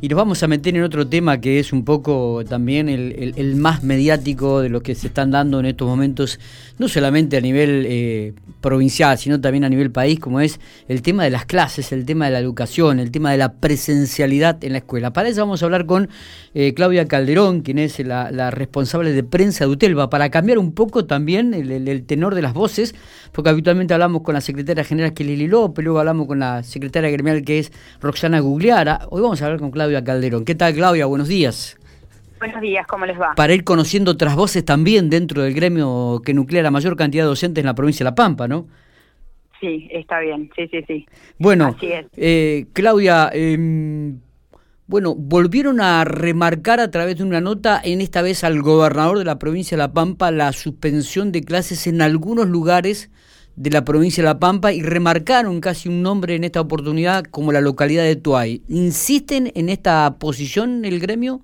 Y nos vamos a meter en otro tema que es un poco también el, más mediático de lo que se están dando en estos momentos, no solamente a nivel eh, provincial, sino también a nivel país, como es el tema de las clases, el tema de la educación, el tema de la presencialidad en la escuela. Para eso vamos a hablar con eh, Claudia Calderón, quien es la, responsable de prensa de UTELVA, para cambiar un poco también el, tenor de las voces, porque habitualmente hablamos con la secretaria general que es Lili López, luego hablamos con la secretaria gremial que es Roxana Gugliara, hoy vamos a hablar con Claudia Claudia Calderón. ¿Qué tal, Claudia? Buenos días. Buenos días, ¿cómo les va? Para ir conociendo otras voces también dentro del gremio que nuclea la mayor cantidad de docentes en la provincia de La Pampa, ¿no? Sí, está bien, sí, sí, sí. Bueno, eh, Claudia, em, bueno, volvieron a remarcar a través de una nota, en esta vez al gobernador de la provincia de La Pampa, la suspensión de clases en algunos lugares de la provincia de La Pampa y remarcaron casi un nombre en esta oportunidad como la localidad de Tuay. ¿Insisten en esta posición el gremio?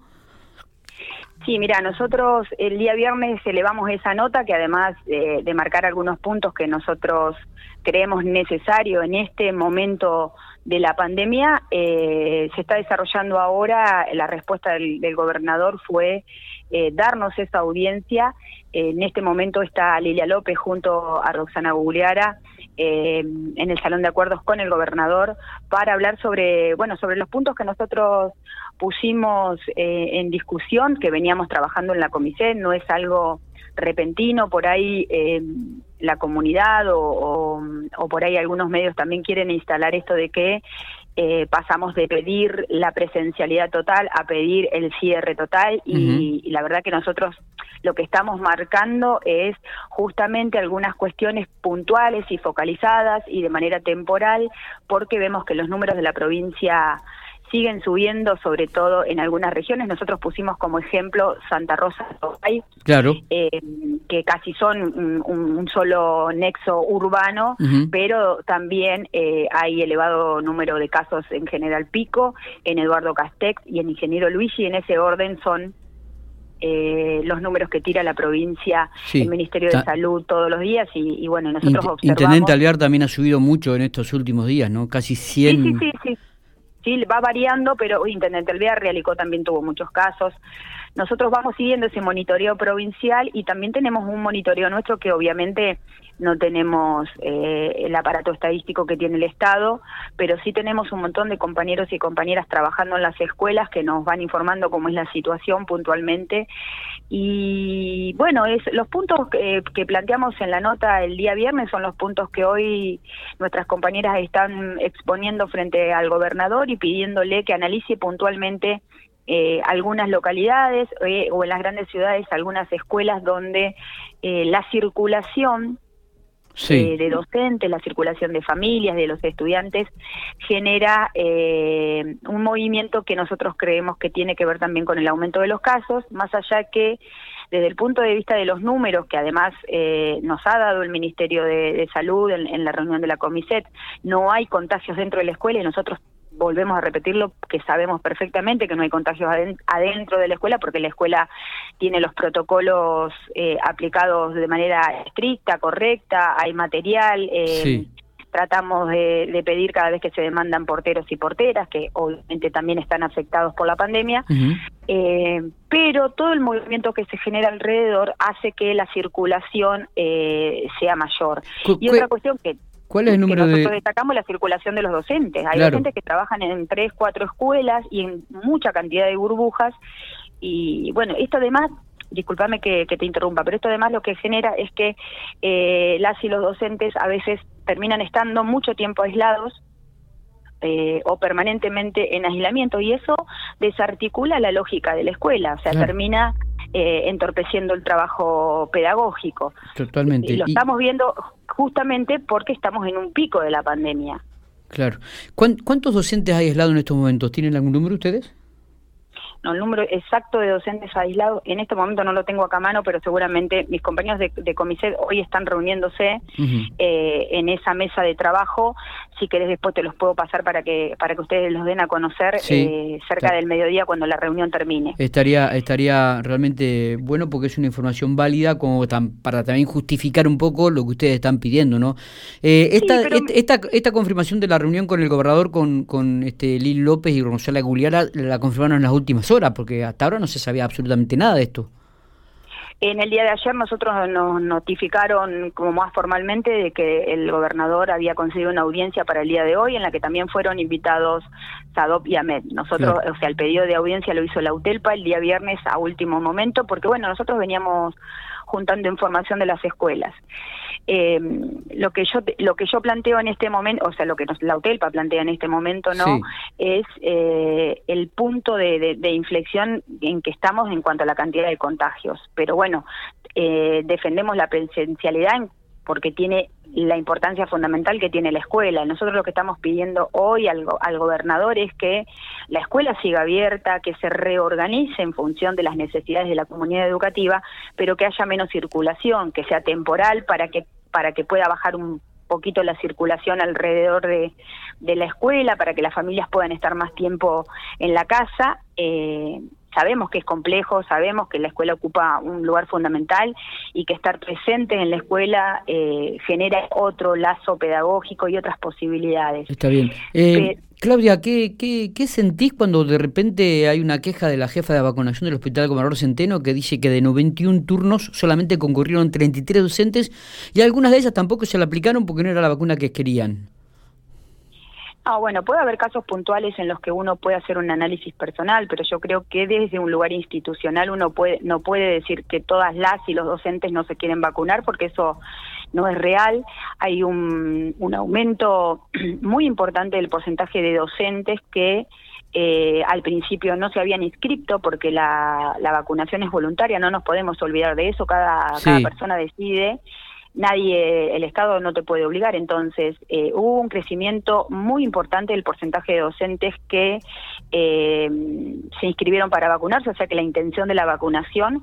Sí, mira, nosotros el día viernes elevamos esa nota que además de marcar algunos puntos que nosotros creemos necesario en este momento de la pandemia, eh, se está desarrollando ahora, la respuesta del, gobernador fue eh, darnos esa audiencia. en este momento está Lilia López junto a Roxana Gugliara eh, en el Salón de Acuerdos con el gobernador para hablar sobre, bueno, sobre los puntos que nosotros pusimos en discusión, que veníamos trabajando en la comisión, no es algo repentino, por ahí eh, la comunidad o, por ahí algunos medios también quieren instalar esto de que eh, pasamos de pedir la presencialidad total a pedir el cierre total y, y, la verdad que nosotros lo que estamos marcando es justamente algunas cuestiones puntuales y focalizadas y de manera temporal porque vemos que los números de la provincia siguen subiendo, sobre todo en algunas regiones. Nosotros pusimos como ejemplo Santa Rosa, claro. Eh, que casi son un, solo nexo urbano, pero también eh, hay elevado número de casos en General Pico, en Eduardo Castex y en Ingeniero Luigi. En ese orden son eh, los números que tira la provincia, el Ministerio de Salud todos los días y, bueno, nosotros observamos... Intendente Alvear también ha subido mucho en estos últimos días, ¿no? Casi 100... Sí, sí, sí, sí. va variando, pero Intendente Alvear, Realicó también tuvo muchos casos. Nosotros vamos siguiendo ese monitoreo provincial y también tenemos un monitoreo nuestro que obviamente no tenemos eh, el aparato estadístico que tiene el Estado, pero sí tenemos un montón de compañeros y compañeras trabajando en las escuelas que nos van informando cómo es la situación puntualmente. Y bueno, es los puntos que, que planteamos en la nota el día viernes son los puntos que hoy nuestras compañeras están exponiendo frente al gobernador y pidiéndole que analice puntualmente eh, algunas localidades eh, o en las grandes ciudades algunas escuelas donde eh, la circulación de docentes, la circulación de familias, de los estudiantes, genera un movimiento que nosotros creemos que tiene que ver también con el aumento de los casos, más allá que desde el punto de vista de los números que además nos ha dado el Ministerio de, Salud en, en, la reunión de la Comiset, no hay contagios dentro de la escuela y nosotros volvemos a repetirlo, que sabemos perfectamente que no hay contagios adentro de la escuela porque la escuela tiene los protocolos eh, aplicados de manera estricta, correcta, hay material. Eh, tratamos de, pedir cada vez que se demandan porteros y porteras, que obviamente también están afectados por la pandemia, eh, pero todo el movimiento que se genera alrededor hace que la circulación sea mayor. Y otra cuestión que ¿Cuál es el número nosotros destacamos la circulación de los docentes. Hay docentes que trabajan en tres, cuatro escuelas y en mucha cantidad de burbujas. Y bueno, esto además discúlpame que, te interrumpa, pero esto además lo que genera es que eh, las y los docentes a veces terminan estando mucho tiempo aislados eh, o permanentemente en aislamiento y eso desarticula la lógica de la escuela, o sea, termina eh, entorpeciendo el trabajo pedagógico. Totalmente. Y lo estamos viendo justamente porque estamos en un pico de la pandemia. Claro. ¿Cuántos docentes hay aislados en estos momentos? ¿Tienen algún número ustedes? No, el número exacto de docentes aislados, en este momento no lo tengo acá a mano, pero seguramente mis compañeros de, de hoy están reuniéndose eh, en esa mesa de trabajo. Si querés después te los puedo pasar para que para que ustedes los den a conocer eh, cerca del mediodía cuando la reunión termine. Estaría estaría realmente bueno porque es una información válida como para también justificar un poco lo que ustedes están pidiendo, ¿no? Eh, esta, esta, esta confirmación de la reunión con el gobernador con, con este Lil López y Gonzalo Guliara la confirmaron en las últimas horas porque hasta ahora no se sabía absolutamente nada de esto. En el día de ayer nosotros nos notificaron como más formalmente de que el gobernador había conseguido una audiencia para el día de hoy en la que también fueron invitados Sadop y Ahmed. Nosotros, o sea, el pedido de audiencia lo hizo la UTELPA el día viernes a último momento porque bueno, nosotros veníamos juntando información de las escuelas. Eh, lo que yo lo que yo planteo en este momento, o sea, lo que nos, la UTELPA plantea en este momento, no, es eh, el punto de, inflexión en que estamos en cuanto a la cantidad de contagios. Pero bueno, eh, defendemos la presencialidad porque tiene la importancia fundamental que tiene la escuela. Nosotros lo que estamos pidiendo hoy al, gobernador es que la escuela siga abierta, que se reorganice en función de las necesidades de la comunidad educativa, pero que haya menos circulación, que sea temporal para que para que pueda bajar un poquito la circulación alrededor de, de la escuela, para que las familias puedan estar más tiempo en la casa. Eh, sabemos que es complejo, sabemos que la escuela ocupa un lugar fundamental y que estar presente en la escuela eh, genera otro lazo pedagógico y otras posibilidades. Está bien. Eh, Claudia, ¿qué, ¿qué, qué, sentís cuando de repente hay una queja de la jefa de vacunación del Hospital Gobernador Centeno que dice que de 91 turnos solamente concurrieron 33 docentes y algunas de ellas tampoco se la aplicaron porque no era la vacuna que querían? Ah, bueno, puede haber casos puntuales en los que uno puede hacer un análisis personal, pero yo creo que desde un lugar institucional uno puede, no puede decir que todas las y los docentes no se quieren vacunar, porque eso no es real. Hay un, un aumento muy importante del porcentaje de docentes que eh, al principio no se habían inscrito porque la, la, vacunación es voluntaria, no nos podemos olvidar de eso, cada, cada persona decide nadie, el Estado no te puede obligar. Entonces, eh, hubo un crecimiento muy importante del porcentaje de docentes que eh, se inscribieron para vacunarse, o sea que la intención de la vacunación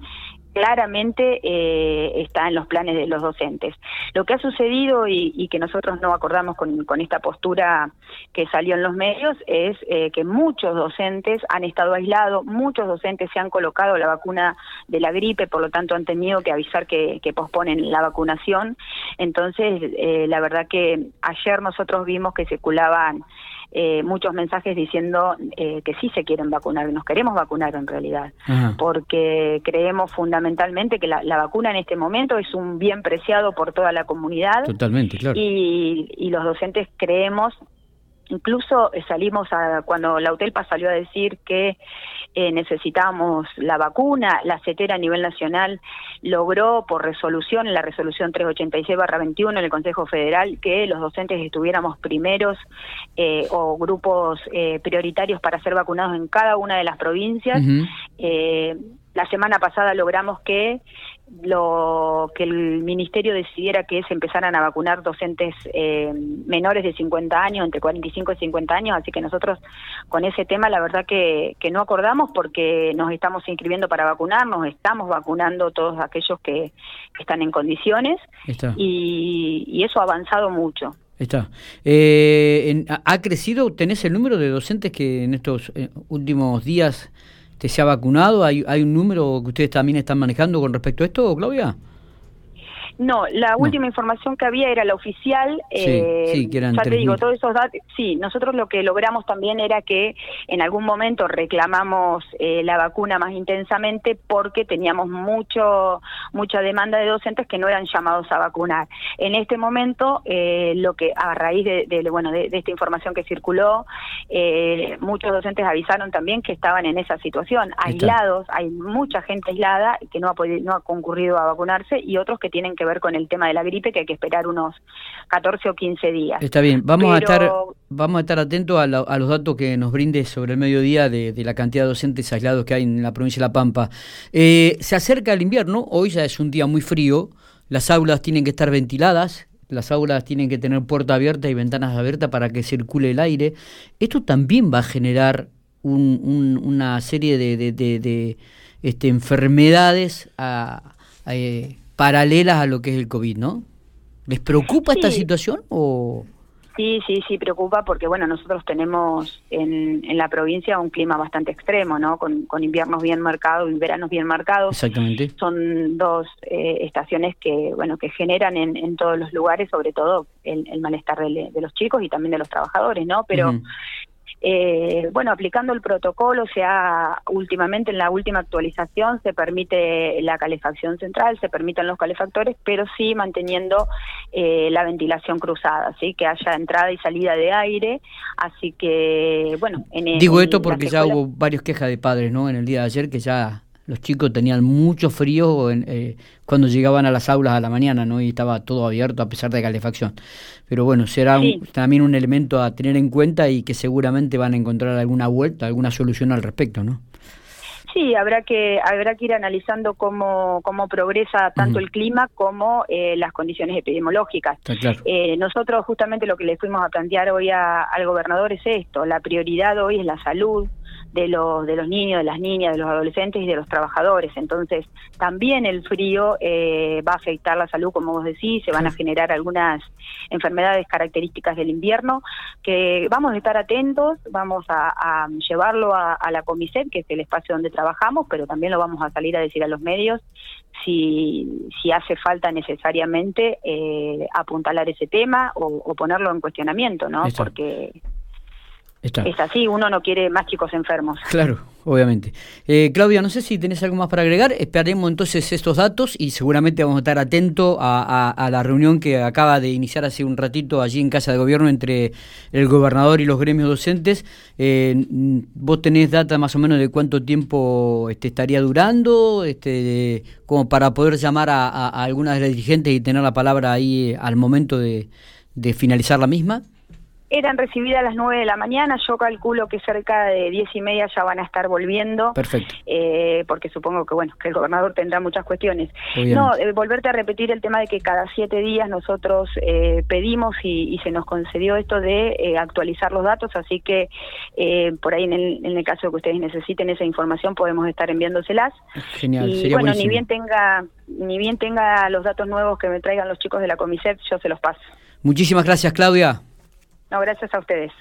claramente eh, está en los planes de los docentes. Lo que ha sucedido y, que nosotros no acordamos con, esta postura que salió en los medios es eh, que muchos docentes han estado aislados, muchos docentes se han colocado la vacuna de la gripe, por lo tanto han tenido que avisar que, posponen la vacunación. Entonces, eh, la verdad que ayer nosotros vimos que circulaban eh, muchos mensajes diciendo eh, que sí se quieren vacunar, nos queremos vacunar en realidad, porque creemos fundamentalmente que la, vacuna en este momento es un bien preciado por toda la comunidad. Totalmente, claro. Y, y los docentes creemos Incluso eh, salimos a, cuando la UTELPA salió a decir que eh, necesitábamos la vacuna, la CETERA a nivel nacional logró por resolución, en la resolución 386-21 en el Consejo Federal, que los docentes estuviéramos primeros eh, o grupos prioritarios para ser vacunados en cada una de las provincias. la semana pasada logramos que lo que el ministerio decidiera que se empezaran a vacunar docentes eh, menores de 50 años, entre 45 y 50 años, así que nosotros con ese tema la verdad que, que no acordamos porque nos estamos inscribiendo para vacunarnos, estamos vacunando todos aquellos que, están en condiciones y, y, eso ha avanzado mucho. Está. Eh, ¿Ha crecido? ¿Tenés el número de docentes que en estos eh, últimos días se ha vacunado? ¿Hay, ¿Hay un número que ustedes también están manejando con respecto a esto, Claudia? No, la última información que había era la oficial. Sí, eh, que eran ya te digo, todos esos datos. Sí, nosotros lo que logramos también era que en algún momento reclamamos eh, la vacuna más intensamente porque teníamos mucho mucha demanda de docentes que no eran llamados a vacunar. En este momento, eh, lo que a raíz de, bueno de, esta información que circuló, eh, muchos docentes avisaron también que estaban en esa situación, aislados. Hay mucha gente aislada que no ha podido, no ha concurrido a vacunarse y otros que tienen que ver con el tema de la gripe, que hay que esperar unos 14 o 15 días. Está bien, vamos a estar vamos a estar atentos a, los datos que nos brinde sobre el mediodía de, la cantidad de docentes aislados que hay en la provincia de La Pampa. Eh, se acerca el invierno, hoy ya es un día muy frío, las aulas tienen que estar ventiladas, las aulas tienen que tener puertas abiertas y ventanas abiertas para que circule el aire. Esto también va a generar una serie de, este, enfermedades a, eh, paralelas a lo que es el COVID, ¿no? ¿Les preocupa esta situación o...? Sí, sí, sí, preocupa porque, bueno, nosotros tenemos en, en la provincia un clima bastante extremo, ¿no? Con, con inviernos bien marcados y veranos bien marcados. Exactamente. Son dos eh, estaciones que, bueno, que generan en, en todos los lugares, sobre todo el, el malestar de, de, los chicos y también de los trabajadores, ¿no? Pero eh, bueno, aplicando el protocolo, sea, últimamente en la última actualización se permite la calefacción central, se permiten los calefactores, pero sí manteniendo eh, la ventilación cruzada, así que haya entrada y salida de aire, así que, bueno. En, Digo esto porque ya hubo varios quejas de padres, ¿no? En el día de ayer que ya los chicos tenían mucho frío eh, cuando llegaban a las aulas a la mañana, ¿no? Y estaba todo abierto a pesar de calefacción. Pero bueno, será también un elemento a tener en cuenta y que seguramente van a encontrar alguna vuelta, alguna solución al respecto, ¿no? Sí, habrá que habrá que ir analizando cómo, cómo progresa tanto el clima como eh, las condiciones epidemiológicas. Eh, nosotros justamente lo que le fuimos a plantear hoy al gobernador es esto, la prioridad hoy es la salud, de los, de los niños, de las niñas, de los adolescentes y de los trabajadores. Entonces, también el frío eh, va a afectar la salud, como vos decís, se van a generar algunas enfermedades características del invierno, que vamos a estar atentos, vamos a, llevarlo a, la Comiset, que es el espacio donde trabajamos, pero también lo vamos a salir a decir a los medios si, si hace falta necesariamente eh, apuntalar ese tema o, ponerlo en cuestionamiento, ¿no? Porque es así, uno no quiere más chicos enfermos. Claro, obviamente. Eh, Claudia, no sé si tenés algo más para agregar. Esperemos entonces estos datos y seguramente vamos a estar atentos a, la reunión que acaba de iniciar hace un ratito allí en Casa de Gobierno entre el gobernador y los gremios docentes. Eh, ¿Vos tenés data más o menos de cuánto tiempo este, estaría durando? Este, como para poder llamar a, a, algunas de las dirigentes y tener la palabra ahí al momento de finalizar la misma. Eran recibidas a las 9 de la mañana, yo calculo que cerca de diez y media ya van a estar volviendo. Perfecto. Eh, porque supongo que, bueno, que el gobernador tendrá muchas cuestiones. No, eh, volverte a repetir el tema de que cada siete días nosotros eh, pedimos y, se nos concedió esto de actualizar los datos, así que por ahí en el, caso de que ustedes necesiten esa información podemos estar enviándoselas. Genial, y bueno, ni bien tenga ni bien tenga los datos nuevos que me traigan los chicos de la Comiset, yo se los paso. Muchísimas gracias, Claudia. No, gracias a ustedes.